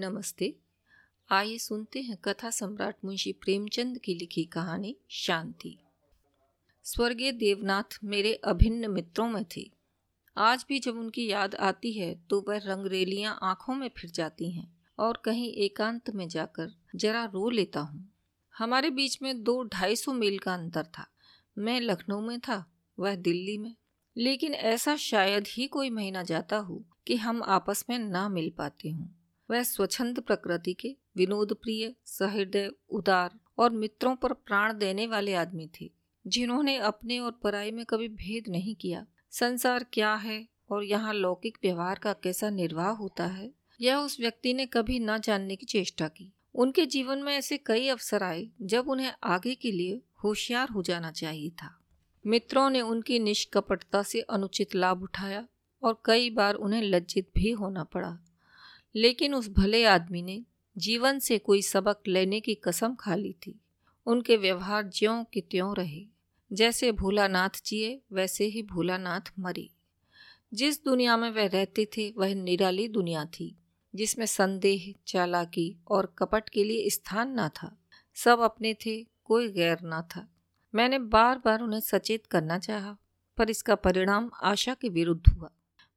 नमस्ते। आइए सुनते हैं कथा सम्राट मुंशी प्रेमचंद की लिखी कहानी शांति। स्वर्गीय देवनाथ मेरे अभिन्न मित्रों में थे। आज भी जब उनकी याद आती है तो वह रंगरेलियाँ आँखों में फिर जाती हैं और कहीं एकांत में जाकर जरा रो लेता हूँ। हमारे बीच में दो ढाई सौ मील का अंतर था। मैं लखनऊ में था, वह दिल्ली में। लेकिन ऐसा शायद ही कोई महीना जाता हो कि हम आपस में ना मिल पाते हों। वह स्वच्छंद प्रकृति के विनोद प्रिय सहृदय, उदार और मित्रों पर प्राण देने वाले आदमी थे, जिन्होंने अपने और पराई में कभी भेद नहीं किया। संसार क्या है और यहाँ लौकिक व्यवहार का कैसा निर्वाह होता है, यह उस व्यक्ति ने कभी न जानने की चेष्टा की। उनके जीवन में ऐसे कई अवसर आए, जब उन्हें आगे के लिए होशियार हो जाना चाहिए था। मित्रों ने उनकी निष्कपटता से अनुचित लाभ उठाया और कई बार उन्हें लज्जित भी होना पड़ा। लेकिन उस भले आदमी ने जीवन से कोई सबक लेने की कसम खा ली थी। उनके व्यवहार ज्यों के त्यों रहे। जैसे भोलानाथ जिए, वैसे ही भोलानाथ मरे। जिस दुनिया में वह रहते थे, वह निराली दुनिया थी, जिसमें संदेह, चालाकी और कपट के लिए स्थान ना था। सब अपने थे, कोई गैर ना था। मैंने बार बार उन्हें सचेत करना चाहा, पर इसका परिणाम आशा के विरुद्ध हुआ।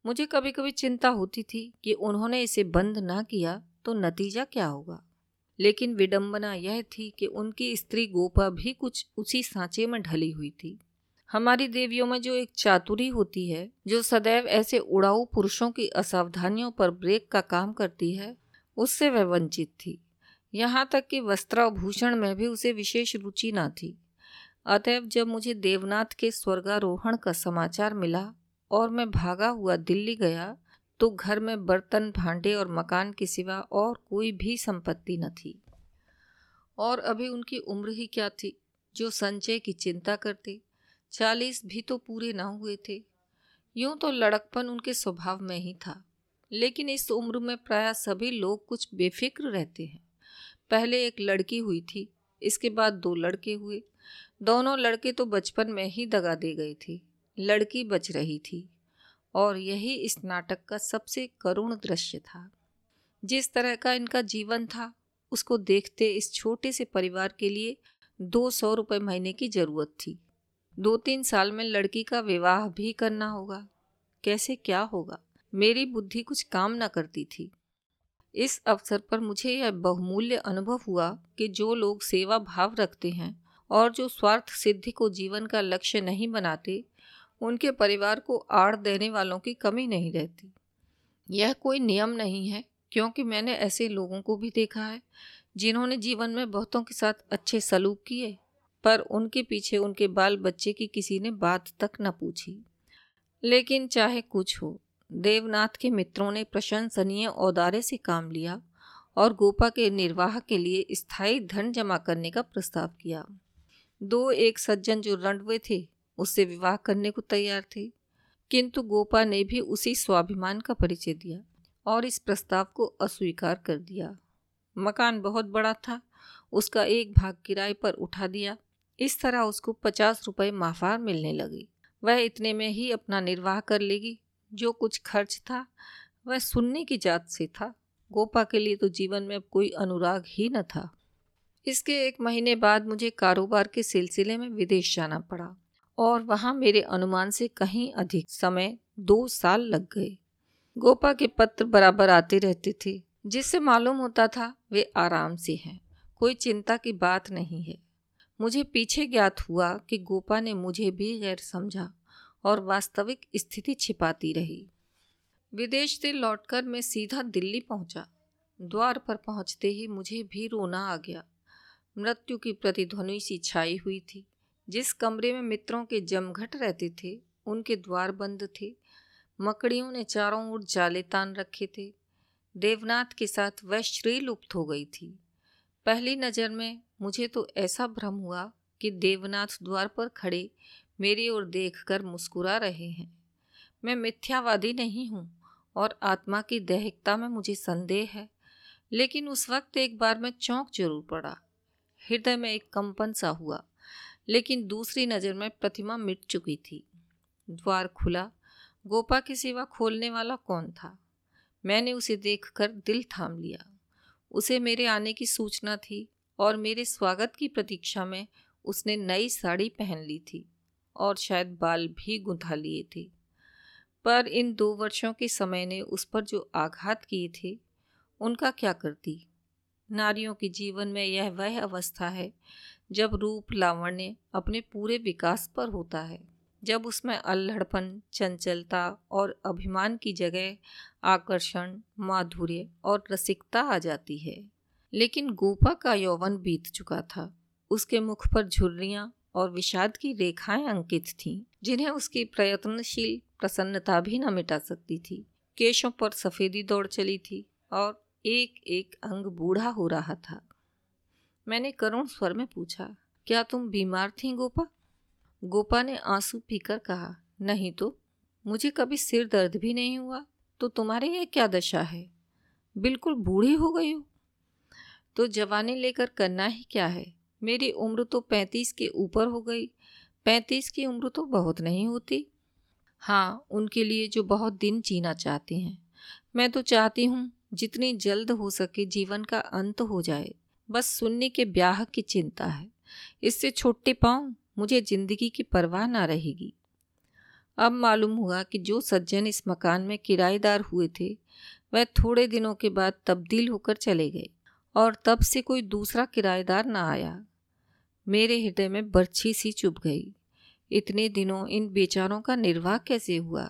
मुझे कभी कभी चिंता होती थी कि उन्होंने इसे बंद ना किया तो नतीजा क्या होगा। लेकिन विडंबना यह थी कि उनकी स्त्री गोपा भी कुछ उसी सांचे में ढली हुई थी। हमारी देवियों में जो एक चातुरी होती है, जो सदैव ऐसे उड़ाऊ पुरुषों की असावधानियों पर ब्रेक का काम करती है, उससे वह वंचित थी। यहाँ तक कि वस्त्राभूषण में भी उसे विशेष रुचि ना थी। अतएव जब मुझे देवनाथ के स्वर्गारोहण का समाचार मिला और मैं भागा हुआ दिल्ली गया तो घर में बर्तन, भांडे और मकान के सिवा और कोई भी संपत्ति न थी। और अभी उनकी उम्र ही क्या थी, जो संचय की चिंता करते। चालीस भी तो पूरे ना हुए थे। यूँ तो लड़कपन उनके स्वभाव में ही था। लेकिन इस उम्र में प्राय सभी लोग कुछ बेफिक्र रहते हैं। पहले एक लड़की हुई थी, इसके बाद दो लड़के हुए। दोनों लड़के तो बचपन में ही दगा दे गए थे। लड़की बच रही थी और यही इस नाटक का सबसे करुण दृश्य था। जिस तरह का इनका जीवन था, उसको देखते इस छोटे से परिवार के लिए दो सौ रुपये महीने की ज़रूरत थी। दो तीन साल में लड़की का विवाह भी करना होगा। कैसे क्या होगा? मेरी बुद्धि कुछ काम न करती थी। इस अवसर पर मुझे यह बहुमूल्य अनुभव हुआ कि जो लोग सेवा भाव रखते हैं और जो स्वार्थ सिद्धि को जीवन का लक्ष्य नहीं बनाते उनके परिवार को आड़ देने वालों की कमी नहीं रहती। यह कोई नियम नहीं है, क्योंकि मैंने ऐसे लोगों को भी देखा है, जिन्होंने जीवन में बहुतों के साथ अच्छे सलूक किए, पर उनके पीछे उनके बाल बच्चे की किसी ने बात तक न पूछी। लेकिन चाहे कुछ हो, देवनाथ के मित्रों ने प्रशंसनीय औदारे से काम लिया और गोपा के निर्वाह के लिए स्थायी धन जमा करने का प्रस्ताव किया। दो एक सज्जन जो रणवे थे उससे विवाह करने को तैयार थी। किंतु गोपा ने भी उसी स्वाभिमान का परिचय दिया और इस प्रस्ताव को अस्वीकार कर दिया। मकान बहुत बड़ा था, उसका एक भाग किराए पर उठा दिया। इस तरह उसको पचास रुपये माफार मिलने लगी। वह इतने में ही अपना निर्वाह कर लेगी। जो कुछ खर्च था, वह सुनने की जात से था। गोपा के लिए तो जीवन में अब कोई अनुराग ही न था। इसके एक महीने बाद मुझे कारोबार के सिलसिले में विदेश जाना पड़ा। और वहाँ मेरे अनुमान से कहीं अधिक समय दो साल लग गए। गोपा के पत्र बराबर आते रहते थे, जिससे मालूम होता था वे आराम से हैं, कोई चिंता की बात नहीं है। मुझे पीछे ज्ञात हुआ कि गोपा ने मुझे भी गैर समझा और वास्तविक स्थिति छिपाती रही। विदेश से लौटकर मैं सीधा दिल्ली पहुँचा। द्वार पर पहुँचते ही मुझे भी रोना आ गया। मृत्यु की प्रतिध्वनि सी छाई हुई थी। जिस कमरे में मित्रों के जमघट रहते थे, उनके द्वार बंद थे। मकड़ियों ने चारों ओर जाले तान रखे थे। देवनाथ के साथ वह श्री लुप्त हो गई थी। पहली नज़र में मुझे तो ऐसा भ्रम हुआ कि देवनाथ द्वार पर खड़े मेरी ओर देखकर मुस्कुरा रहे हैं। मैं मिथ्यावादी नहीं हूँ और आत्मा की दैहिकता में मुझे संदेह है, लेकिन उस वक्त एक बार मैं चौंक ज़रूर पड़ा। हृदय में एक कंपन सा हुआ। लेकिन दूसरी नज़र में प्रतिमा मिट चुकी थी। द्वार खुला। गोपा के सिवा खोलने वाला कौन था? मैंने उसे देखकर दिल थाम लिया। उसे मेरे आने की सूचना थी और मेरे स्वागत की प्रतीक्षा में उसने नई साड़ी पहन ली थी और शायद बाल भी गुंथा लिए थे। पर इन दो वर्षों के समय ने उस पर जो आघात किए थे, उनका क्या करती? नारियों के जीवन में यह वह अवस्था है जब रूप लावण्य अपने पूरे विकास पर होता है, जब उसमें अल्हड़पन, चंचलता और अभिमान की जगह आकर्षण, माधुर्य और रसिकता आ जाती है। लेकिन गोपा का यौवन बीत चुका था। उसके मुख पर झुर्रियाँ और विषाद की रेखाएँ अंकित थीं, जिन्हें उसकी प्रयत्नशील प्रसन्नता भी न मिटा सकती थी। केशों पर सफ़ेदी दौड़ चली थी और एक एक अंग बूढ़ा हो रहा था। मैंने करुण स्वर में पूछा, क्या तुम बीमार थी गोपा? गोपा ने आँसू पीकर कहा, नहीं तो मुझे कभी सिर दर्द भी नहीं हुआ तो तुम्हारे ये क्या दशा है? बिल्कुल बूढ़ी हो गई हो। तो जवानी लेकर करना ही क्या है? मेरी उम्र तो पैंतीस के ऊपर हो गई। पैंतीस की उम्र तो बहुत नहीं होती। हाँ उनके लिए जो बहुत दिन जीना चाहते हैं। मैं तो चाहती हूँ, जितनी जल्द हो सके जीवन का अंत हो जाए। बस सुनने के ब्याह की चिंता है। इससे छोटे पाऊँ मुझे ज़िंदगी की परवाह ना रहेगी। अब मालूम हुआ कि जो सज्जन इस मकान में किराएदार हुए थे, वह थोड़े दिनों के बाद तब्दील होकर चले गए और तब से कोई दूसरा किराएदार ना आया। मेरे हृदय में बर्छी सी चुभ गई। इतने दिनों इन बेचारों का निर्वाह कैसे हुआ?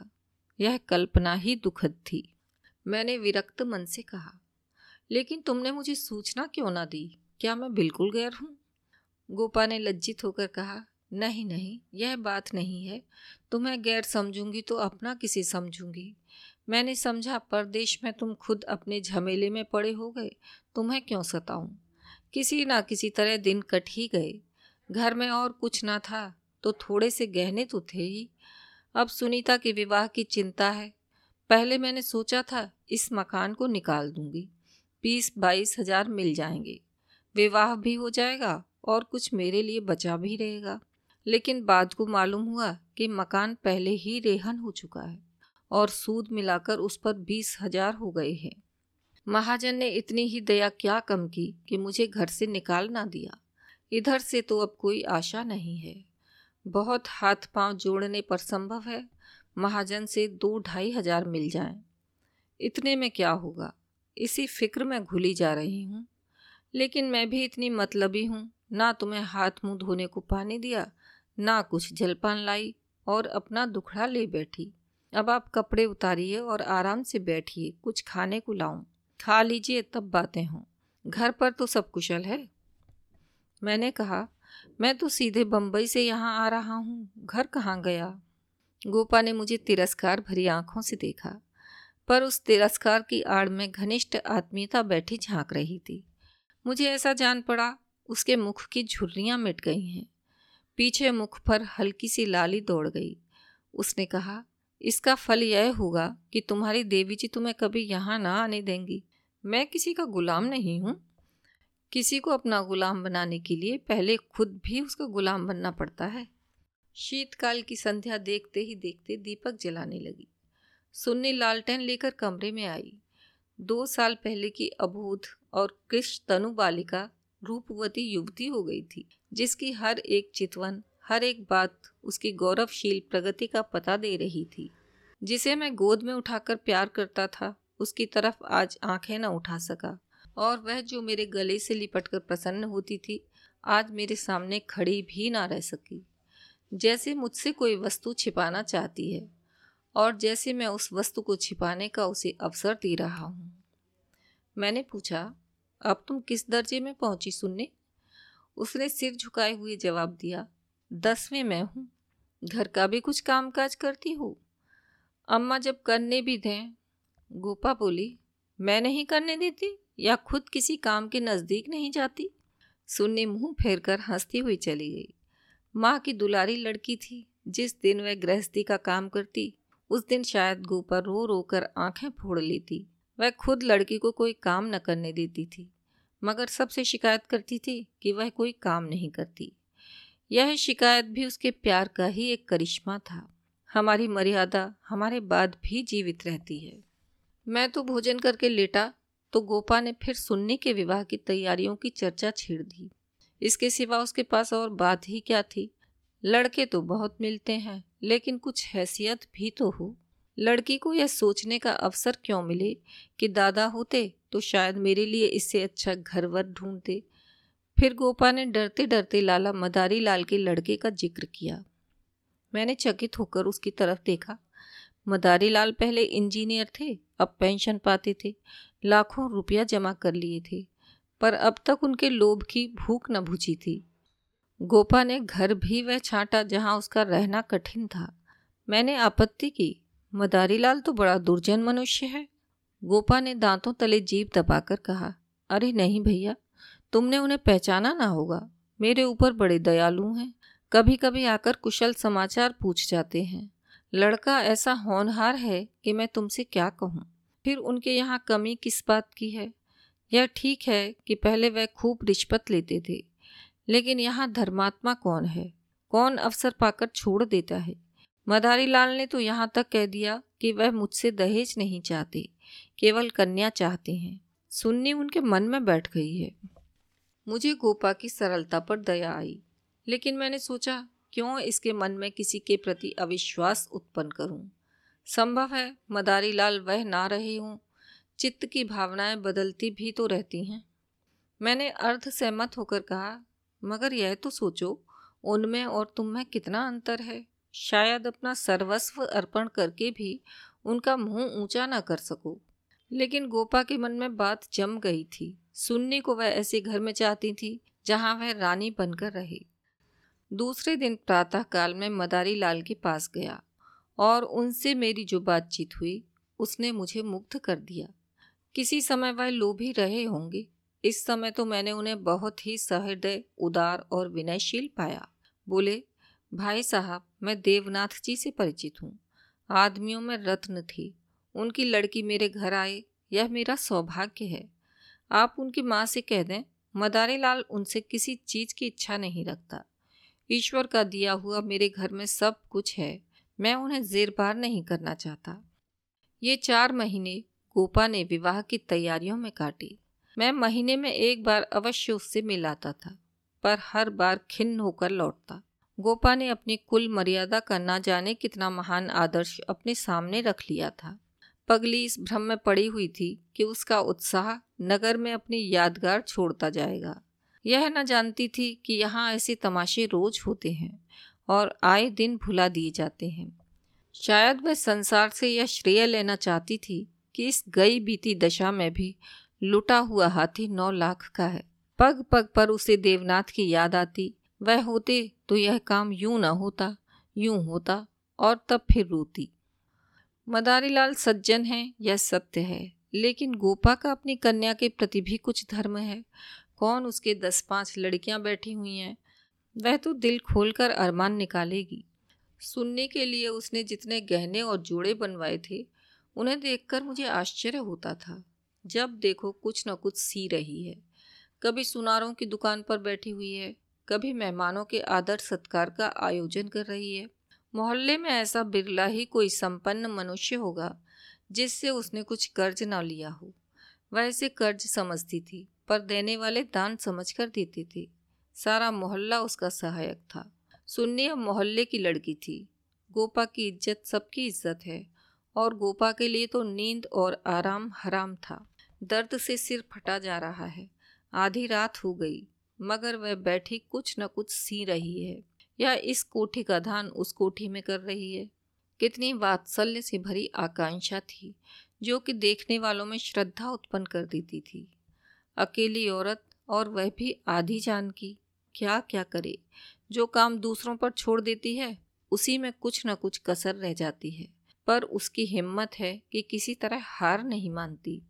यह कल्पना ही दुखद थी। मैंने विरक्त मन से कहा लेकिन तुमने मुझे सूचना क्यों ना दी? क्या मैं बिल्कुल गैर हूँ? गोपा ने लज्जित होकर कहा, नहीं नहीं, यह बात नहीं है। तुम्हें गैर समझूँगी तो अपना किसी समझूँगी? मैंने समझा, परदेश में तुम खुद अपने झमेले में पड़े हो गए, तुम्हें क्यों सताऊं? किसी ना किसी तरह दिन कट ही गए। घर में और कुछ ना था तो थोड़े से गहने तो थे ही। अब सुनीता के विवाह की चिंता है। पहले मैंने सोचा था, इस मकान को निकाल दूँगी। बीस बाईस हज़ार मिल जाएँगे। विवाह भी हो जाएगा और कुछ मेरे लिए बचा भी रहेगा। लेकिन बाद को मालूम हुआ कि मकान पहले ही रेहन हो चुका है और सूद मिलाकर उस पर बीस हज़ार हो गए हैं। महाजन ने इतनी ही दया क्या कम की कि मुझे घर से निकाल ना दिया। इधर से तो अब कोई आशा नहीं है। बहुत हाथ पाँव जोड़ने पर संभव है महाजन से दो ढाई हज़ार मिल जाएँ। इतने में क्या होगा? इसी फ़िक्र में घुली जा रही हूँ। लेकिन मैं भी इतनी मतलबी हूँ, ना तुम्हें हाथ मुँह धोने को पानी दिया, ना कुछ जलपान लाई और अपना दुखड़ा ले बैठी। अब आप कपड़े उतारिए और आराम से बैठिए, कुछ खाने को लाऊं। खा लीजिए, तब बातें हों। घर पर तो सब कुशल है। मैंने कहा, मैं तो सीधे बम्बई से यहाँ आ रहा हूँ। घर कहाँ गया? गोपा ने मुझे तिरस्कार भरी आँखों से देखा। पर उस तिरस्कार की आड़ में घनिष्ठ आत्मीयता बैठी झाँक रही थी। मुझे ऐसा जान पड़ा, उसके मुख की झुर्रियाँ मिट गई हैं। पीछे मुख पर हल्की सी लाली दौड़ गई। उसने कहा, इसका फल यह होगा कि तुम्हारी देवी जी तुम्हें कभी यहाँ ना आने देंगी। मैं किसी का गुलाम नहीं हूँ। किसी को अपना गुलाम बनाने के लिए पहले खुद भी उसका गुलाम बनना पड़ता है। शीतकाल की संध्या देखते ही देखते दीपक जलाने लगी। सुन्नी लालटेन लेकर कमरे में आई। दो साल पहले की अबोध और कृष्ण तनु बालिका रूपवती युवती हो गई थी, जिसकी हर एक चितवन, हर एक बात उसकी गौरवशील प्रगति का पता दे रही थी। जिसे मैं गोद में उठाकर प्यार करता था, उसकी तरफ़ आज आँखें न उठा सका। और वह जो मेरे गले से लिपटकर प्रसन्न होती थी, आज मेरे सामने खड़ी भी ना रह सकी। जैसे मुझसे कोई वस्तु छिपाना चाहती है। और जैसे मैं उस वस्तु को छिपाने का उसे अवसर दे रहा हूँ। मैंने पूछा, अब तुम किस दर्जे में पहुँची सुनने? उसने सिर झुकाए हुए जवाब दिया, दसवें मैं हूँ। घर का भी कुछ काम काज करती हूँ। अम्मा जब करने भी दें। गोपा बोली, मैं नहीं करने देती या खुद किसी काम के नज़दीक नहीं जाती? सुन्नी मुँह फेर कर हंसती हुई चली गई। माँ की दुलारी लड़की थी, जिस दिन वह गृहस्थी का काम करती उस दिन शायद गोपा रो रो कर आँखें फोड़ लेती। वह खुद लड़की को कोई काम न करने देती थी, मगर सबसे शिकायत करती थी कि वह कोई काम नहीं करती। यह शिकायत भी उसके प्यार का ही एक करिश्मा था। हमारी मर्यादा हमारे बाद भी जीवित रहती है। मैं तो भोजन करके लेटा तो गोपा ने फिर सुन्नी के विवाह की तैयारियों की चर्चा छेड़ दी। इसके सिवा उसके पास और बात ही क्या थी? लड़के तो बहुत मिलते हैं, लेकिन कुछ हैसियत भी तो हो। लड़की को यह सोचने का अवसर क्यों मिले कि दादा होते तो शायद मेरे लिए इससे अच्छा घर वर ढूंढते। फिर गोपा ने डरते डरते लाला मदारी लाल के लड़के का ज़िक्र किया। मैंने चकित होकर उसकी तरफ़ देखा। मदारी लाल पहले इंजीनियर थे, अब पेंशन पाते थे, लाखों रुपया जमा कर लिए थे, पर अब तक उनके लोभ की भूख न बुझी थी। गोपा ने घर भी वह छांटा जहाँ उसका रहना कठिन था। मैंने आपत्ति की। मदारीलाल तो बड़ा दुर्जन मनुष्य है। गोपा ने दांतों तले जीप दबाकर कहा, अरे नहीं भैया, तुमने उन्हें पहचाना ना होगा। मेरे ऊपर बड़े दयालु हैं। कभी कभी आकर कुशल समाचार पूछ जाते हैं। लड़का ऐसा होनहार है कि मैं तुमसे क्या कहूँ? फिर उनके यहाँ कमी किस बात की है? यह ठीक है कि पहले वह खूब रिश्वत लेते थे। लेकिन यहाँ धर्मात्मा कौन है? कौन अवसर पाकर छोड़ देता है? मदारी लाल ने तो यहाँ तक कह दिया कि वह मुझसे दहेज नहीं चाहते, केवल कन्या चाहते हैं। सुननी उनके मन में बैठ गई है। मुझे गोपा की सरलता पर दया आई, लेकिन मैंने सोचा, क्यों इसके मन में किसी के प्रति अविश्वास उत्पन्न करूँ? संभव है मदारी लाल वह ना रहे हों। चित्त की भावनाएँ बदलती भी तो रहती हैं। मैंने अर्ध सहमत होकर कहा मगर यह तो सोचो, उनमें और तुम में कितना अंतर है। शायद अपना सर्वस्व अर्पण करके भी उनका मुँह ऊँचा ना कर सको। लेकिन गोपा के मन में बात जम गई थी। सुनने को वह ऐसे घर में चाहती थी, जहाँ वह रानी बनकर रहे। दूसरे दिन प्रातः काल में मदारी लाल के पास गया, और उनसे मेरी जो बातचीत हुई, उसने मुझे मुग्ध कर दिया। किसी समय वह लोभी रहे होंगे इस समय तो मैंने उन्हें बहुत ही सहृदय, उदार और विनयशील पाया। बोले, भाई साहब, मैं देवनाथ जी से परिचित हूँ। आदमियों में रत्न थी। उनकी लड़की मेरे घर आए, यह मेरा सौभाग्य है। आप उनकी माँ से कह दें मदारी लाल उनसे किसी चीज़ की इच्छा नहीं रखता। ईश्वर का दिया हुआ मेरे घर में सब कुछ है। मैं उन्हें जेरबार नहीं करना चाहता। ये चार महीने गोपा ने विवाह की तैयारियों में काटी। मैं महीने में एक बार अवश्य उससे मिलाता था, पर हर बार खिन्न होकर लौटता। गोपा ने अपनी कुल मर्यादा का ना जाने कितना महान आदर्श अपने सामने रख लिया था। पगली इस भ्रम में पड़ी हुई थी कि उसका उत्साह नगर में अपनी यादगार छोड़ता जाएगा। यह न जानती थी कि यहाँ ऐसे तमाशे रोज होते हैं और आए दिन भुला दिए जाते हैं। शायद वह संसार से यह श्रेय लेना चाहती थी कि इस गई बीती दशा में भी लुटा हुआ हाथी नौ लाख का है। पग पग पर उसे देवनाथ की याद आती, वह होते तो यह काम यूँ न होता, यूँ होता और तब फिर रोती। मदारीलाल सज्जन है, यह सत्य है, लेकिन गोपा का अपनी कन्या के प्रति भी कुछ धर्म है। कौन उसके दस पाँच लड़कियाँ बैठी हुई हैं? वह तो दिल खोलकर अरमान निकालेगी। सुनने के लिए उसने जितने गहने और जोड़े बनवाए थे, उन्हें देखकर मुझे आश्चर्य होता था। जब देखो कुछ न कुछ सी रही है। कभी सुनारों की दुकान पर बैठी हुई है, कभी मेहमानों के आदर सत्कार का आयोजन कर रही है। मोहल्ले में ऐसा बिरला ही कोई संपन्न मनुष्य होगा, जिससे उसने कुछ कर्ज ना लिया हो। वह इसे कर्ज समझती थी, पर देने वाले दान समझ कर देते थे। सारा मोहल्ला उसका सहायक था। सुन्नी अब मोहल्ले की लड़की थी। गोपा की इज़्ज़त सबकी इज़्ज़त है, और गोपा के लिए तो नींद और आराम हराम था। दर्द से सिर फटा जा रहा है। आधी रात हो गई, मगर वह बैठी कुछ न कुछ सी रही है। या इस कोठी का धान उस कोठी में कर रही है? कितनी वात्सल्य से भरी आकांक्षा थी, जो कि देखने वालों में श्रद्धा उत्पन्न कर देती थी। अकेली औरत और वह भी आधी जान की, क्या क्या करे? जो काम दूसरों पर छोड़ देती है, उसी में कुछ न कुछ कसर रह जाती है। पर उसकी हिम्मत है कि किसी तरह हार नहीं मानती।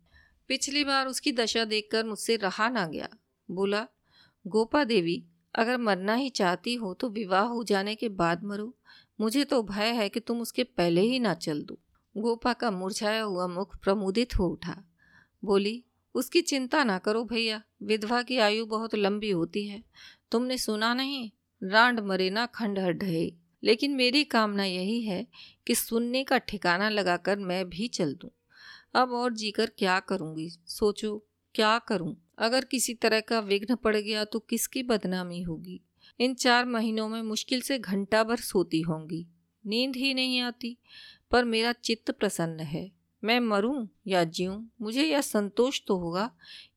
पिछली बार उसकी दशा देखकर मुझसे रहा ना गया। बोला, गोपा देवी, अगर मरना ही चाहती हो तो विवाह हो जाने के बाद मरो। मुझे तो भय है कि तुम उसके पहले ही ना चल दो। गोपा का मुरझाया हुआ मुख प्रमुदित हो उठा। बोली, उसकी चिंता ना करो भैया, विधवा की आयु बहुत लंबी होती है। तुमने सुना नहीं, रांड मरे ना खंडहर ढहे लेकिन मेरी कामना यही है कि सुनने का ठिकाना लगाकर मैं भी चल दूँ। अब और जीकर क्या करूँगी? सोचो, क्या करूँ? अगर किसी तरह का विघ्न पड़ गया तो किसकी बदनामी होगी? इन चार महीनों में मुश्किल से घंटा भर सोती होंगी। नींद ही नहीं आती। पर मेरा चित्त प्रसन्न है। मैं मरूं या जीऊं? मुझे यह संतोष तो होगा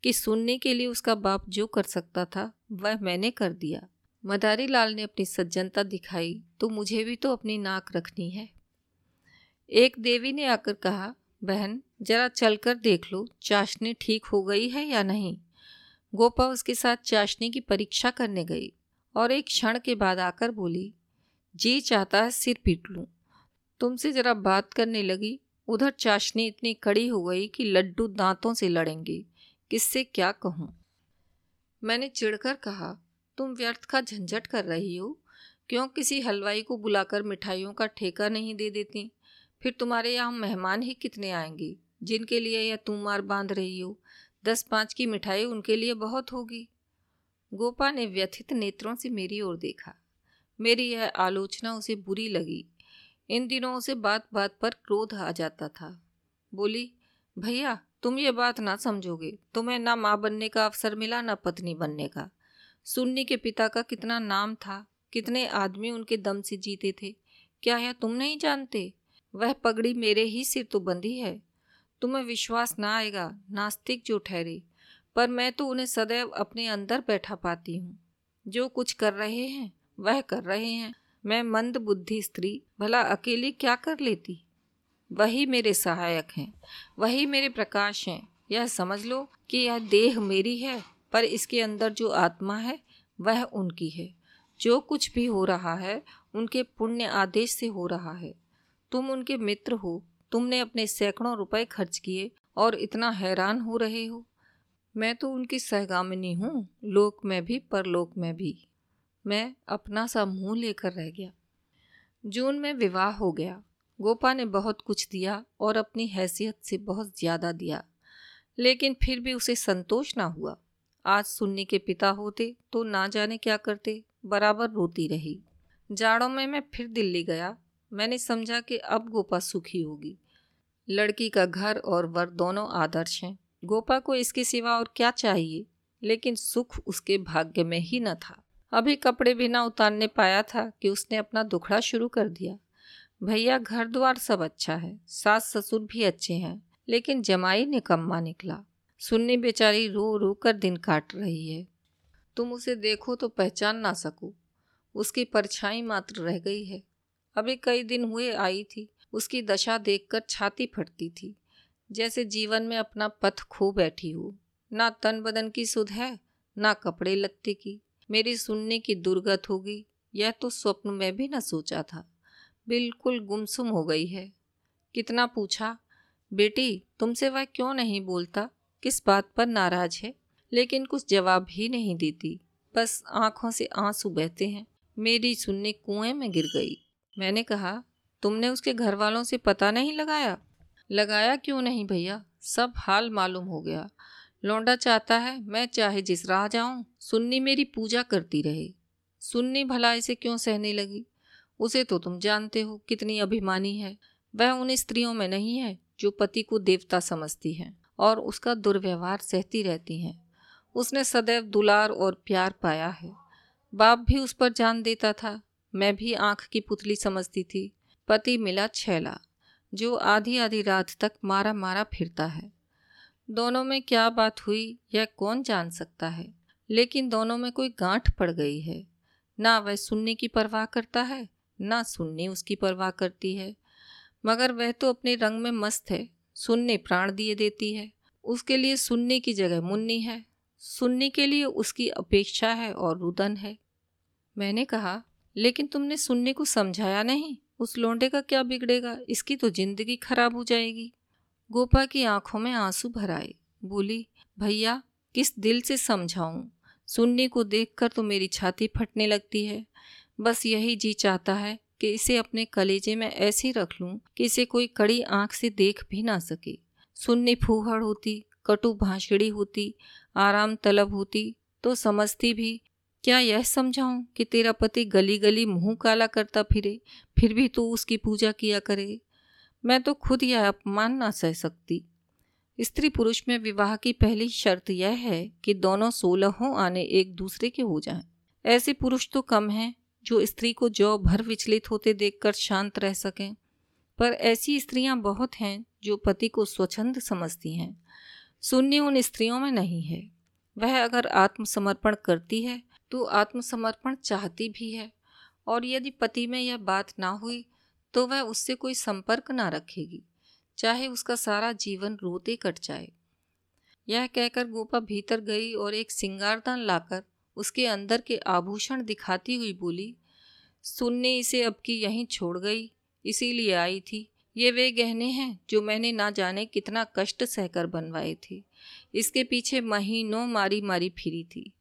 कि सुनने के लिए उसका बाप जो कर सकता था, वह मैंने कर दिया। मदारी लाल ने अपनी सज्जनता दिखाई तो मुझे भी तो अपनी नाक रखनी है। एक देवी ने आकर कहा बहन, जरा चलकर देख लो, चाशनी ठीक हो गई है या नहीं? गोपा उसके साथ चाशनी की परीक्षा करने गई और एक क्षण के बाद आकर बोली, जी चाहता है सिर पीट लूँ। तुमसे जरा बात करने लगी। उधर चाशनी इतनी कड़ी हो गई कि लड्डू दांतों से लड़ेंगे। किससे क्या कहूँ? मैंने चिढ़कर कहा, तुम व्यर्थ का झंझट कर रही हो। क्यों किसी हलवाई को बुलाकर मिठाइयों का ठेका नहीं दे देती? फिर तुम्हारे यहाँ मेहमान ही कितने आएँगे? जिनके लिए यह तुम मार बाँध रही हो। दस पाँच की मिठाई उनके लिए बहुत होगी। गोपा ने व्यथित नेत्रों से मेरी ओर देखा। मेरी यह आलोचना उसे बुरी लगी। इन दिनों उसे बात बात पर क्रोध आ जाता था। बोली, भैया, तुम ये बात ना समझोगे। तुम्हें ना माँ बनने का अवसर मिला, ना पत्नी बनने का। सुन्नी के पिता का कितना नाम था, कितने आदमी उनके दम से जीते थे। क्या यह तुम नहीं जानते? वह पगड़ी मेरे ही सिर तो बंधी है। तुम्हें विश्वास ना आएगा, नास्तिक जो ठहरे, पर मैं तो उन्हें सदैव अपने अंदर बैठा पाती हूँ। जो कुछ कर रहे हैं, वह कर रहे हैं। मैं मंद बुद्धि स्त्री, भला अकेली क्या कर लेती? वही मेरे सहायक हैं, वही मेरे प्रकाश हैं। यह समझ लो कि यह देह मेरी है, पर इसके अंदर जो आत्मा है, वह उनकी है। जो कुछ भी हो रहा है, उनके पुण्य आदेश से हो रहा है। तुम उनके मित्र हो, तुमने अपने सैकड़ों रुपए खर्च किए और इतना हैरान हो रहे हो। मैं तो उनकी सहगामिनी हूँ, लोक में भी, परलोक में भी। मैं अपना सा मुँह लेकर रह गया। जून में विवाह हो गया। गोपा ने बहुत कुछ दिया और अपनी हैसियत से बहुत ज़्यादा दिया। लेकिन फिर भी उसे संतोष ना हुआ। आज सुन्नी के पिता होते तो ना जाने क्या करते, बराबर रोती रही। जाड़ों में मैं फिर दिल्ली गया। मैंने समझा कि अब गोपा सुखी होगी। लड़की का घर और वर दोनों आदर्श हैं। गोपा को इसके सिवा और क्या चाहिए? लेकिन सुख उसके भाग्य में ही न था। अभी कपड़े भी ना उतारने पाया था कि उसने अपना दुखड़ा शुरू कर दिया। भैया घर द्वार सब अच्छा है। सास ससुर भी अच्छे हैं, लेकिन जमाई निकम्मा निकला। सुन्नी बेचारी रो रो कर दिन काट रही है। तुम उसे देखो तो पहचान ना सको। उसकी परछाई मात्र रह गई है। अभी कई दिन हुए आई थी। उसकी दशा देखकर छाती फटती थी। जैसे जीवन में अपना पथ खो बैठी हो। ना तन बदन की सुध है, ना कपड़े लत्ते की। मेरी सुनने की दुर्गत होगी। यह तो स्वप्न में भी न सोचा था। बिल्कुल गुमसुम हो गई है। कितना पूछा, बेटी, तुमसे वह क्यों नहीं बोलता? किस बात पर नाराज़ है? लेकिन कुछ जवाब ही नहीं देती। बस आँखों से आँसू बहते हैं। मेरी सुनने कुएँ में गिर गई। मैंने कहा, तुमने उसके घर वालों से पता नहीं लगाया? लगाया क्यों नहीं भैया? सब हाल मालूम हो गया। लौंडा चाहता है मैं चाहे जिस राह जाऊँ, सुन्नी मेरी पूजा करती रहे। सुन्नी भला इसे क्यों सहने लगी? उसे तो तुम जानते हो कितनी अभिमानी है। वह उन स्त्रियों में नहीं है जो पति को देवता समझती हैं और उसका दुर्व्यवहार सहती रहती हैं। उसने सदैव दुलार और प्यार पाया है। बाप भी उस पर जान देता था। मैं भी आँख की पुतली समझती थी। पति मिला छैला, जो आधी आधी रात तक मारा मारा फिरता है। दोनों में क्या बात हुई यह कौन जान सकता है? लेकिन दोनों में कोई गांठ पड़ गई है। ना वह सुनने की परवाह करता है, ना सुनने उसकी परवाह करती है। मगर वह तो अपने रंग में मस्त है, सुनने प्राण दिए देती है। उसके लिए सुनने की जगह मुन्नी है। सुनने के लिए उसकी अपेक्षा है और रुदन है। मैंने कहा लेकिन तुमने सुनने को समझाया नहीं। उस लोंडे का क्या बिगड़ेगा? इसकी तो ज़िंदगी खराब हो जाएगी। गोपा की आँखों में आँसू भर आए। बोली, भैया, किस दिल से समझाऊं? सुनने को देखकर तो मेरी छाती फटने लगती है। बस यही जी चाहता है कि इसे अपने कलेजे में ऐसे रख लूँ कि इसे कोई कड़ी आँख से देख भी ना सके। सुन्नी फूहड़ होती, कटु भाषड़ी होती, आराम तलब होती तो समझती भी क्या यह समझाऊं कि तेरा पति गली गली मुँह काला करता फिरे, फिर भी तू उसकी पूजा किया करे? मैं तो खुद यह अपमान ना सह सकती। स्त्री पुरुष में विवाह की पहली शर्त यह है कि दोनों सोलहों आने एक दूसरे के हो जाएँ। ऐसे पुरुष तो कम हैं, जो स्त्री को जौ भर विचलित होते देखकर शांत रह सकें। पर ऐसी स्त्रियाँ बहुत हैं, जो पति को स्वच्छंद समझती हैं। शून्य उन स्त्रियों में नहीं है। वह अगर आत्मसमर्पण करती है तो आत्मसमर्पण चाहती भी है और यदि पति में यह बात ना हुई तो वह उससे कोई संपर्क ना रखेगी, चाहे उसका सारा जीवन रोते कट जाए। यह कहकर गोपा भीतर गई और एक सिंगारदान लाकर उसके अंदर के आभूषण दिखाती हुई बोली, सुनने इसे अब की यहीं छोड़ गई, इसीलिए आई थी। ये वे गहने हैं जो मैंने ना जाने कितना कष्ट सहकर बनवाए थे। इसके पीछे महीनों मारी मारी फिरी थी।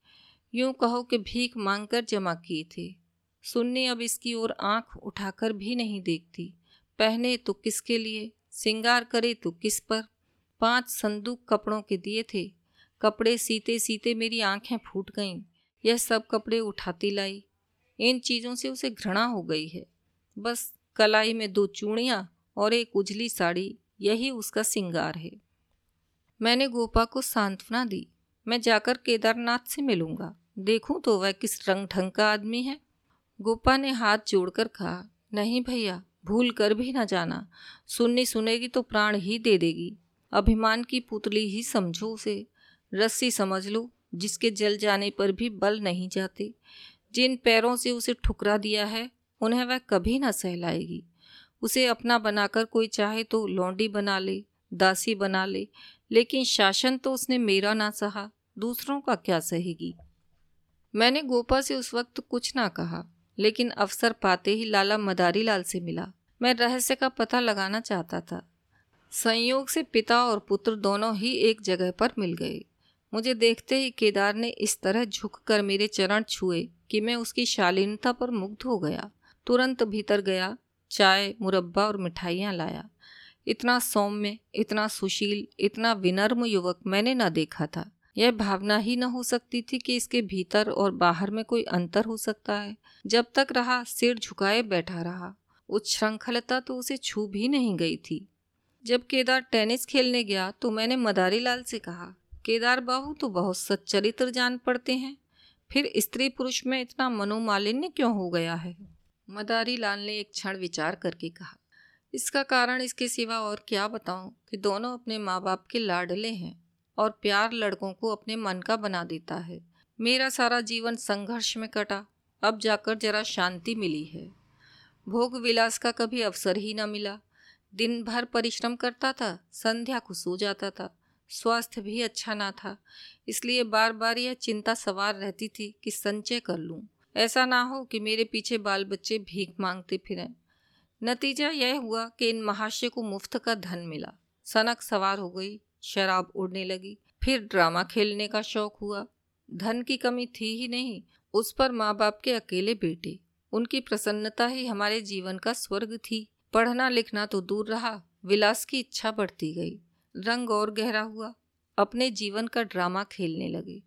यूँ कहो कि भीख मांगकर जमा किए थे। सुनने अब इसकी ओर आँख उठाकर भी नहीं देखती। पहने तो किसके लिए? सिंगार करे तो किस पर? पाँच संदूक कपड़ों के दिए थे। कपड़े सीते सीते मेरी आँखें फूट गईं। यह सब कपड़े उठाती लाई। इन चीज़ों से उसे घृणा हो गई है। बस कलाई में दो चूड़ियाँ और एक उजली साड़ी, यही उसका सिंगार है। मैंने गोपा को सांत्वना दी। मैं जाकर केदारनाथ से मिलूँगा। देखूँ तो वह किस रंग ढंग का आदमी है। गोपा ने हाथ जोड़कर कहा, नहीं भैया, भूल कर भी ना जाना। सुननी सुनेगी तो प्राण ही दे देगी। अभिमान की पुतली ही समझो उसे। रस्सी समझ लो, जिसके जल जाने पर भी बल नहीं जाते। जिन पैरों से उसे ठुकरा दिया है, उन्हें वह कभी ना सहलाएगी। उसे अपना बनाकर कोई चाहे तो लौंडी बना ले, दासी बना ले, लेकिन शासन तो उसने मेरा ना सहा, दूसरों का क्या सहेगी? मैंने गोपा से उस वक्त कुछ ना कहा, लेकिन अवसर पाते ही लाला मदारी लाल से मिला। मैं रहस्य का पता लगाना चाहता था। संयोग से पिता और पुत्र दोनों ही एक जगह पर मिल गए। मुझे देखते ही केदार ने इस तरह झुककर मेरे चरण छुए कि मैं उसकी शालीनता पर मुग्ध हो गया। तुरंत भीतर गया, चाय, मुरब्बा और मिठाइयाँ लाया। इतना सौम्य, इतना सुशील, इतना विनर्म युवक मैंने न देखा था। यह भावना ही न हो सकती थी कि इसके भीतर और बाहर में कोई अंतर हो सकता है। जब तक रहा, सिर झुकाए बैठा रहा। उच्छृंखलता तो उसे छू भी नहीं गई थी। जब केदार टेनिस खेलने गया तो मैंने मदारी लाल से कहा, केदार बाहू तो बहुत सच्चरित्र जान पड़ते हैं। फिर स्त्री पुरुष में इतना मनोमालिन्य क्यों हो गया है? मदारी लाल ने एक क्षण विचार करके कहा, इसका कारण इसके सिवा और क्या बताऊँ कि दोनों अपने माँ बाप के लाडले हैं। और प्यार लड़कों को अपने मन का बना देता है। मेरा सारा जीवन संघर्ष में कटा। अब जाकर जरा शांति मिली है। भोग विलास का कभी अवसर ही न मिला। दिन भर परिश्रम करता था, संध्या को सो जाता था। स्वास्थ्य भी अच्छा ना था, इसलिए बार बार यह चिंता सवार रहती थी कि संचय कर लूँ। ऐसा ना हो कि मेरे पीछे बाल बच्चे भीख मांगते फिरें। नतीजा यह हुआ कि इन महाशय को मुफ़्त का धन मिला। सनक सवार हो गई। शराब उड़ने लगी। फिर ड्रामा खेलने का शौक हुआ। धन की कमी थी ही नहीं, उस पर माँ बाप के अकेले बेटे। उनकी प्रसन्नता ही हमारे जीवन का स्वर्ग थी। पढ़ना लिखना तो दूर रहा, विलास की इच्छा बढ़ती गई। रंग और गहरा हुआ, अपने जीवन का ड्रामा खेलने लगे।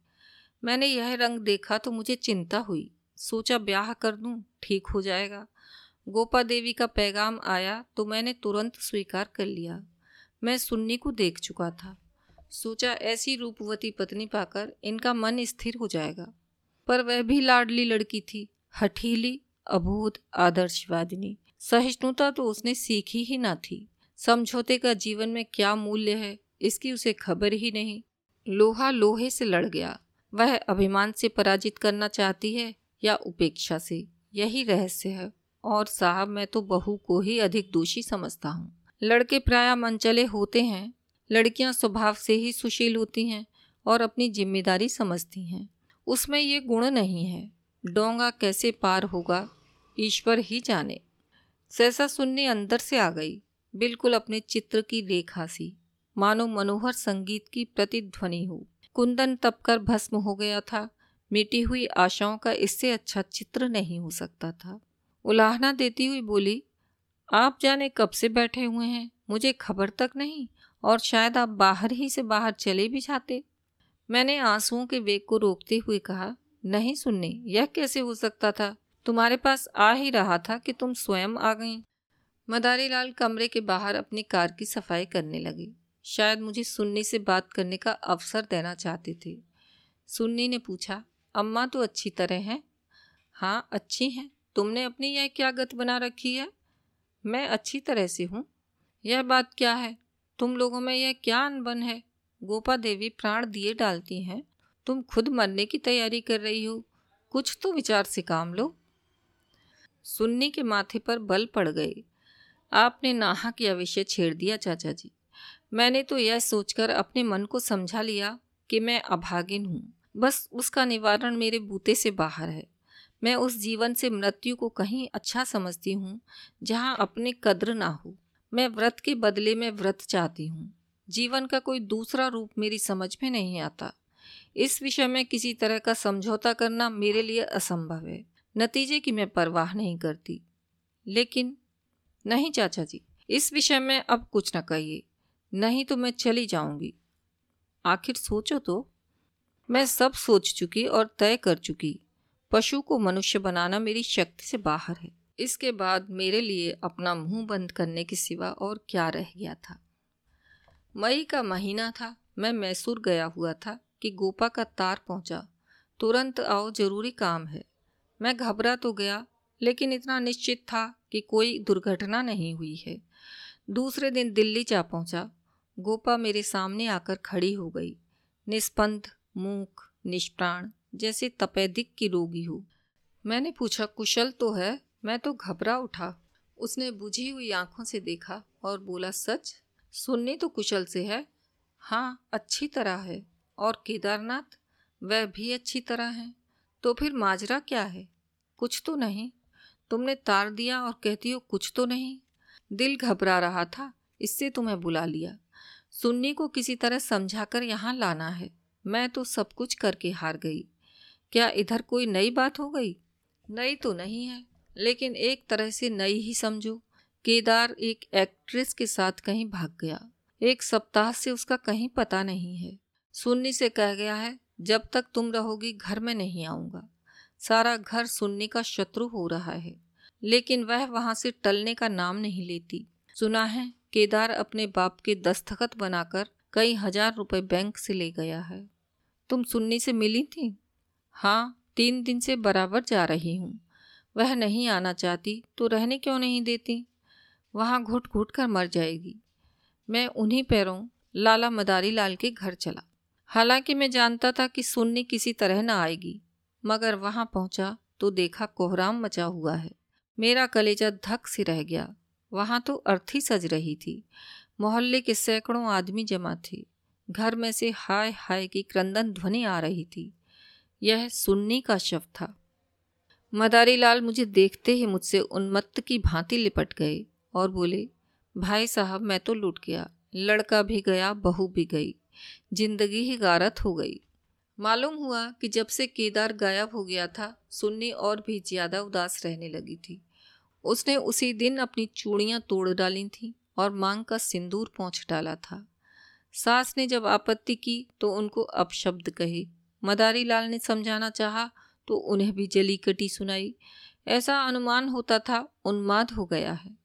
मैंने यह रंग देखा तो मुझे चिंता हुई। सोचा ब्याह कर दूँ, ठीक हो जाएगा। गोपा देवी का पैगाम आया तो मैंने तुरंत स्वीकार कर लिया। मैं सुन्नी को देख चुका था। सोचा ऐसी रूपवती पत्नी पाकर इनका मन स्थिर हो जाएगा। पर वह भी लाडली लड़की थी, हठीली, अभूत, आदर्शवादिनी। सहिष्णुता तो उसने सीखी ही ना थी। समझौते का जीवन में क्या मूल्य है, इसकी उसे खबर ही नहीं। लोहा लोहे से लड़ गया। वह अभिमान से पराजित करना चाहती है या उपेक्षा से? यही रहस्य है। और साहब, मैं तो बहू को ही अधिक दोषी समझता हूँ। लड़के प्राय मंचले होते हैं, लड़कियाँ स्वभाव से ही सुशील होती हैं और अपनी ज़िम्मेदारी समझती हैं। उसमें ये गुण नहीं है, डोंगा कैसे पार होगा, ईश्वर ही जाने। सहसा सुनने अंदर से आ गई, बिल्कुल अपने चित्र की रेखा सी। मानो मनोहर संगीत की प्रतिध्वनि हो। कुंदन तप कर भस्म हो गया था, मिटी हुई आशाओं का इससे अच्छा चित्र नहीं हो सकता था। उलाहना देती हुई बोली आप जाने कब से बैठे हुए हैं? मुझे खबर तक नहीं, और शायद आप बाहर ही से बाहर चले भी जाते। मैंने आंसुओं के वेग को रोकते हुए कहा, नहीं सुनने, यह कैसे हो सकता था? तुम्हारे पास आ ही रहा था कि तुम स्वयं आ गई। मदारी लाल कमरे के बाहर अपनी कार की सफ़ाई करने लगी। शायद मुझे सुन्नी से बात करने का अवसर देना चाहते थे। सुन्नी ने पूछा, अम्मा तो अच्छी तरह हैं? हाँ अच्छी हैं। तुमने अपनी यह क्या गत बना रखी है? मैं अच्छी तरह से हूँ। यह बात क्या है? तुम लोगों में यह क्या अनबन है? गोपा देवी प्राण दिए डालती हैं। तुम खुद मरने की तैयारी कर रही हो। कुछ तो विचार से काम लो। सुन्नी के माथे पर बल पड़ गए। आपने नाहक यह विषय छेड़ दिया, चाचा जी। मैंने तो यह सोचकर अपने मन को समझा लिया कि मैं अभागिन हूँ। बस उसका निवारण मेरे बूते से बाहर है। मैं उस जीवन से मृत्यु को कहीं अच्छा समझती हूँ, जहाँ अपने कद्र ना हो। मैं व्रत के बदले में व्रत चाहती हूँ। जीवन का कोई दूसरा रूप मेरी समझ में नहीं आता। इस विषय में किसी तरह का समझौता करना मेरे लिए असंभव है। नतीजे की मैं परवाह नहीं करती। लेकिन, नहीं चाचा जी, इस विषय में अब कुछ न कहिए। नहीं तो मैं चली जाऊँगी। आखिर सोचो तो। मैं सब सोच चुकी और तय कर चुकी। पशु को मनुष्य बनाना मेरी शक्ति से बाहर है। इसके बाद मेरे लिए अपना मुँह बंद करने के सिवा और क्या रह गया था? मई का महीना था, मैं मैसूर गया हुआ था कि गोपा का तार पहुँचा। तुरंत आओ, ज़रूरी काम है। मैं घबरा तो गया, लेकिन इतना निश्चित था कि कोई दुर्घटना नहीं हुई है। दूसरे दिन दिल्ली जा पहुँचा। गोपा मेरे सामने आकर खड़ी हो गई। निस्पंद मूक, निष्प्राण जैसे तपेदिक की रोगी हो। मैंने पूछा, कुशल तो है? मैं तो घबरा उठा। उसने बुझी हुई आँखों से देखा और बोला, सच? सुननी तो कुशल से है। हाँ अच्छी तरह है। और केदारनाथ? वह भी अच्छी तरह है। तो फिर माजरा क्या है? कुछ तो नहीं। तुमने तार दिया और कहती हो, कुछ तो नहीं। दिल घबरा रहा था, इससे तुम्हें बुला लिया। सुन्नी को किसी तरह समझाकर यहाँ लाना है। मैं तो सब कुछ करके हार गई। क्या इधर कोई नई बात हो गई? नई तो नहीं है, लेकिन एक तरह से नई ही समझो। केदार एक एक्ट्रेस के साथ कहीं भाग गया। एक सप्ताह से उसका कहीं पता नहीं है। सुन्नी से कह गया है, जब तक तुम रहोगी घर में नहीं आऊँगा। सारा घर सुन्नी का शत्रु हो रहा है, लेकिन वह वहाँ से टलने का नाम नहीं लेती। सुना है, केदार अपने बाप के दस्तखत बनाकर कई हज़ार रुपए बैंक से ले गया है। तुम सुन्नी से मिली थी? हाँ तीन दिन से बराबर जा रही हूँ। वह नहीं आना चाहती तो रहने क्यों नहीं देती? वहाँ घुट घुट कर मर जाएगी। मैं उन्हीं पैरों लाला मदारी लाल के घर चला। हालाँकि मैं जानता था कि सुन्नी किसी तरह न आएगी, मगर वहाँ पहुँचा तो देखा कोहराम मचा हुआ है। मेरा कलेजा धक से रह गया। वहाँ तो अर्थी सज रही थी। मोहल्ले के सैकड़ों आदमी जमा थे। घर में से हाय हाय की क्रंदन ध्वनि आ रही थी। यह सुन्नी का शव था। मदारी लाल मुझे देखते ही मुझसे उन्मत्त की भांति लिपट गए और बोले, भाई साहब, मैं तो लुट गया। लड़का भी गया, बहू भी गई। ज़िंदगी ही गारत हो गई। मालूम हुआ कि जब से केदार गायब हो गया था, सुन्नी और भी ज़्यादा उदास रहने लगी थी। उसने उसी दिन अपनी चूड़ियाँ तोड़ डाली थीं और मांग का सिंदूर पहुँच डाला था। सास ने जब आपत्ति की तो उनको अपशब्द कहे मदारी लाल ने समझाना चाहा तो उन्हें भी जली कटी सुनाई। ऐसा अनुमान होता था, उन्माद हो गया है।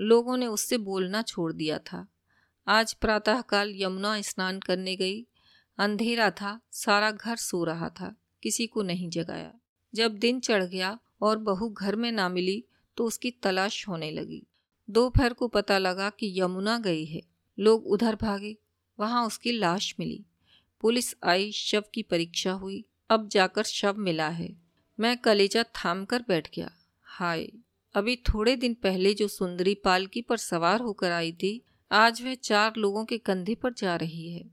लोगों ने उससे बोलना छोड़ दिया था। आज प्रातःकाल यमुना स्नान करने गई। अंधेरा था, सारा घर सो रहा था, किसी को नहीं जगाया। जब दिन चढ़ गया और बहू घर में ना मिली तो उसकी तलाश होने लगी। दोपहर को पता लगा कि यमुना गई है। लोग उधर भागे, वहाँ उसकी लाश मिली। पुलिस आई, शव की परीक्षा हुई। अब जाकर शव मिला है। मैं कलेजा थाम कर बैठ गया। हाय, अभी थोड़े दिन पहले जो सुंदरी पालकी पर सवार होकर आई थी, आज वह चार लोगों के कंधे पर जा रही है।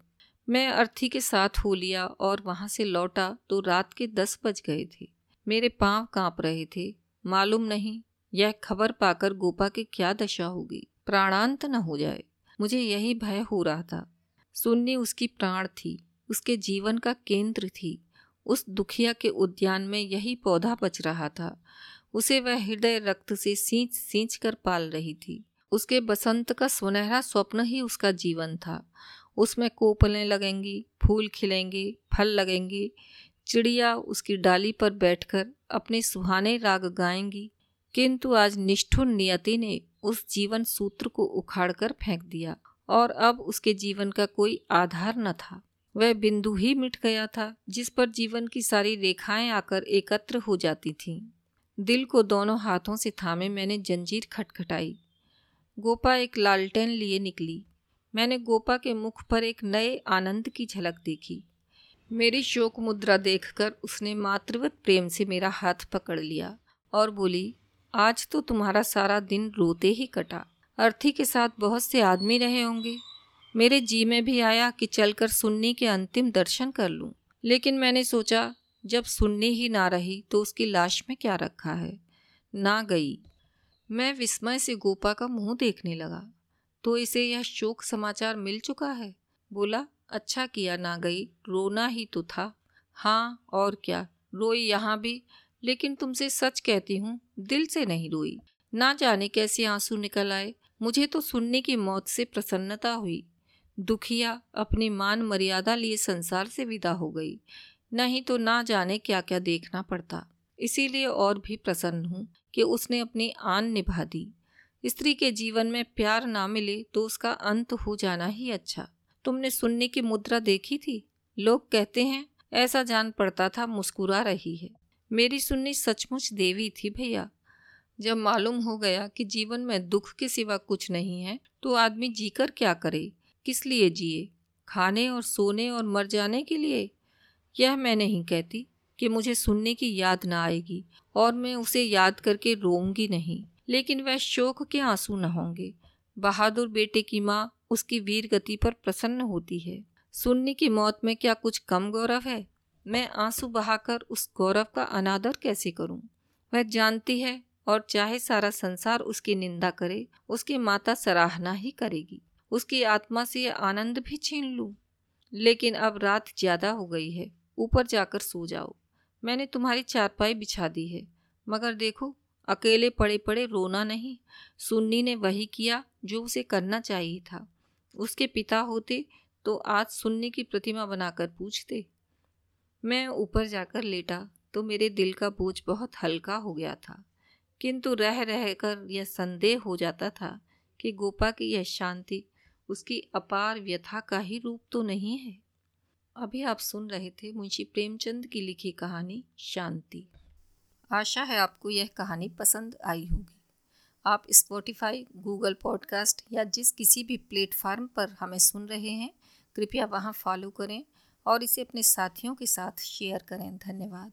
मैं अर्थी के साथ हो लिया और वहाँ से लौटा तो रात के दस बज गए थे। मेरे पाँव काँप रहे थे। मालूम नहीं, यह खबर पाकर गोपा की क्या दशा होगी। प्राणांत न हो जाए। मुझे यही भय हो रहा था। सुन्नी उसकी प्राण थी। उसके जीवन का केंद्र थी। उस दुखिया के उद्यान में यही पौधा बच रहा था। उसे वह हृदय रक्त से सींच सींच कर पाल रही थी। उसके बसंत का सुनहरा स्वप्न ही उसका जीवन था। उसमें कोपलें लगेंगी, फूल खिलेंगे, फल लगेंगे। चिड़िया उसकी डाली पर बैठकर अपने सुहाने राग गाएँगी। किंतु आज निष्ठुर नियति ने उस जीवन सूत्र को उखाड़कर फेंक दिया और अब उसके जीवन का कोई आधार न था। वह बिंदु ही मिट गया था, जिस पर जीवन की सारी रेखाएँ आकर एकत्र हो जाती थीं। दिल को दोनों हाथों से थामे मैंने जंजीर खटखटाई। गोपा एक लालटेन लिए निकली। मैंने गोपा के मुख पर एक नए आनंद की झलक देखी। मेरी शोक मुद्रा देखकर उसने मातृवत प्रेम से मेरा हाथ पकड़ लिया और बोली, आज तो तुम्हारा सारा दिन रोते ही कटा। अर्थी के साथ बहुत से आदमी रहे होंगे। मेरे जी में भी आया कि चलकर सुन्नी के अंतिम दर्शन कर लूँ। लेकिन मैंने सोचा, जब सुन्नी ही ना रही तो उसकी लाश में क्या रखा है? ना गई। मैं विस्मय से गोपा का मुँह देखने लगा। तो इसे यह शोक समाचार मिल चुका है? बोला अच्छा किया ना गई, रोना ही तो था। हाँ और क्या, रोई यहाँ भी, लेकिन तुमसे सच कहती हूँ, दिल से नहीं रोई। ना जाने कैसे आँसू निकल आए। मुझे तो सुनने की मौत से प्रसन्नता हुई। दुखिया अपनी मान मर्यादा लिए संसार से विदा हो गई। नहीं तो ना जाने क्या क्या देखना पड़ता। इसीलिए और भी प्रसन्न हूँ कि उसने अपनी आन निभा दी। स्त्री के जीवन में प्यार ना मिले तो उसका अंत हो जाना ही अच्छा। तुमने सुनने की मुद्रा देखी थी? लोग कहते हैं, ऐसा जान पड़ता था मुस्कुरा रही है। मेरी सुन्नी सचमुच देवी थी भैया। जब मालूम हो गया कि जीवन में दुख के सिवा कुछ नहीं है तो आदमी जीकर क्या करे? किस लिए जिए? खाने और सोने और मर जाने के लिए? यह मैं नहीं कहती कि मुझे सुनने की याद ना आएगी और मैं उसे याद करके रोऊँगी नहीं। लेकिन वह शोक के आँसू न होंगे। बहादुर बेटे की माँ उसकी वीर गति पर प्रसन्न होती है। सुन्नी की मौत में क्या कुछ कम गौरव है? मैं आँसू बहाकर उस गौरव का अनादर कैसे करूँ? वह जानती है और चाहे सारा संसार उसकी निंदा करे, उसकी माता सराहना ही करेगी। उसकी आत्मा से आनंद भी छीन लूँ। लेकिन अब रात ज़्यादा हो गई है, ऊपर जाकर सो जाओ। मैंने तुम्हारी चारपाई बिछा दी है, मगर देखो, अकेले पड़े पड़े रोना नहीं। सुन्नी ने वही किया जो उसे करना चाहिए था। उसके पिता होते तो आज सुन्नी की प्रतिमा बनाकर पूछते मैं ऊपर जाकर लेटा तो मेरे दिल का बोझ बहुत हल्का हो गया था। किंतु रह रह कर यह संदेह हो जाता था कि गोपा की यह शांति उसकी अपार व्यथा का ही रूप तो नहीं है। अभी आप सुन रहे थे मुंशी प्रेमचंद की लिखी कहानी शांति। आशा है आपको यह कहानी पसंद आई होगी। आप स्पॉटिफाई गूगल पॉडकास्ट या जिस किसी भी प्लेटफार्म पर हमें सुन रहे हैं, कृपया वहाँ फॉलो करें और इसे अपने साथियों के साथ शेयर करें। धन्यवाद।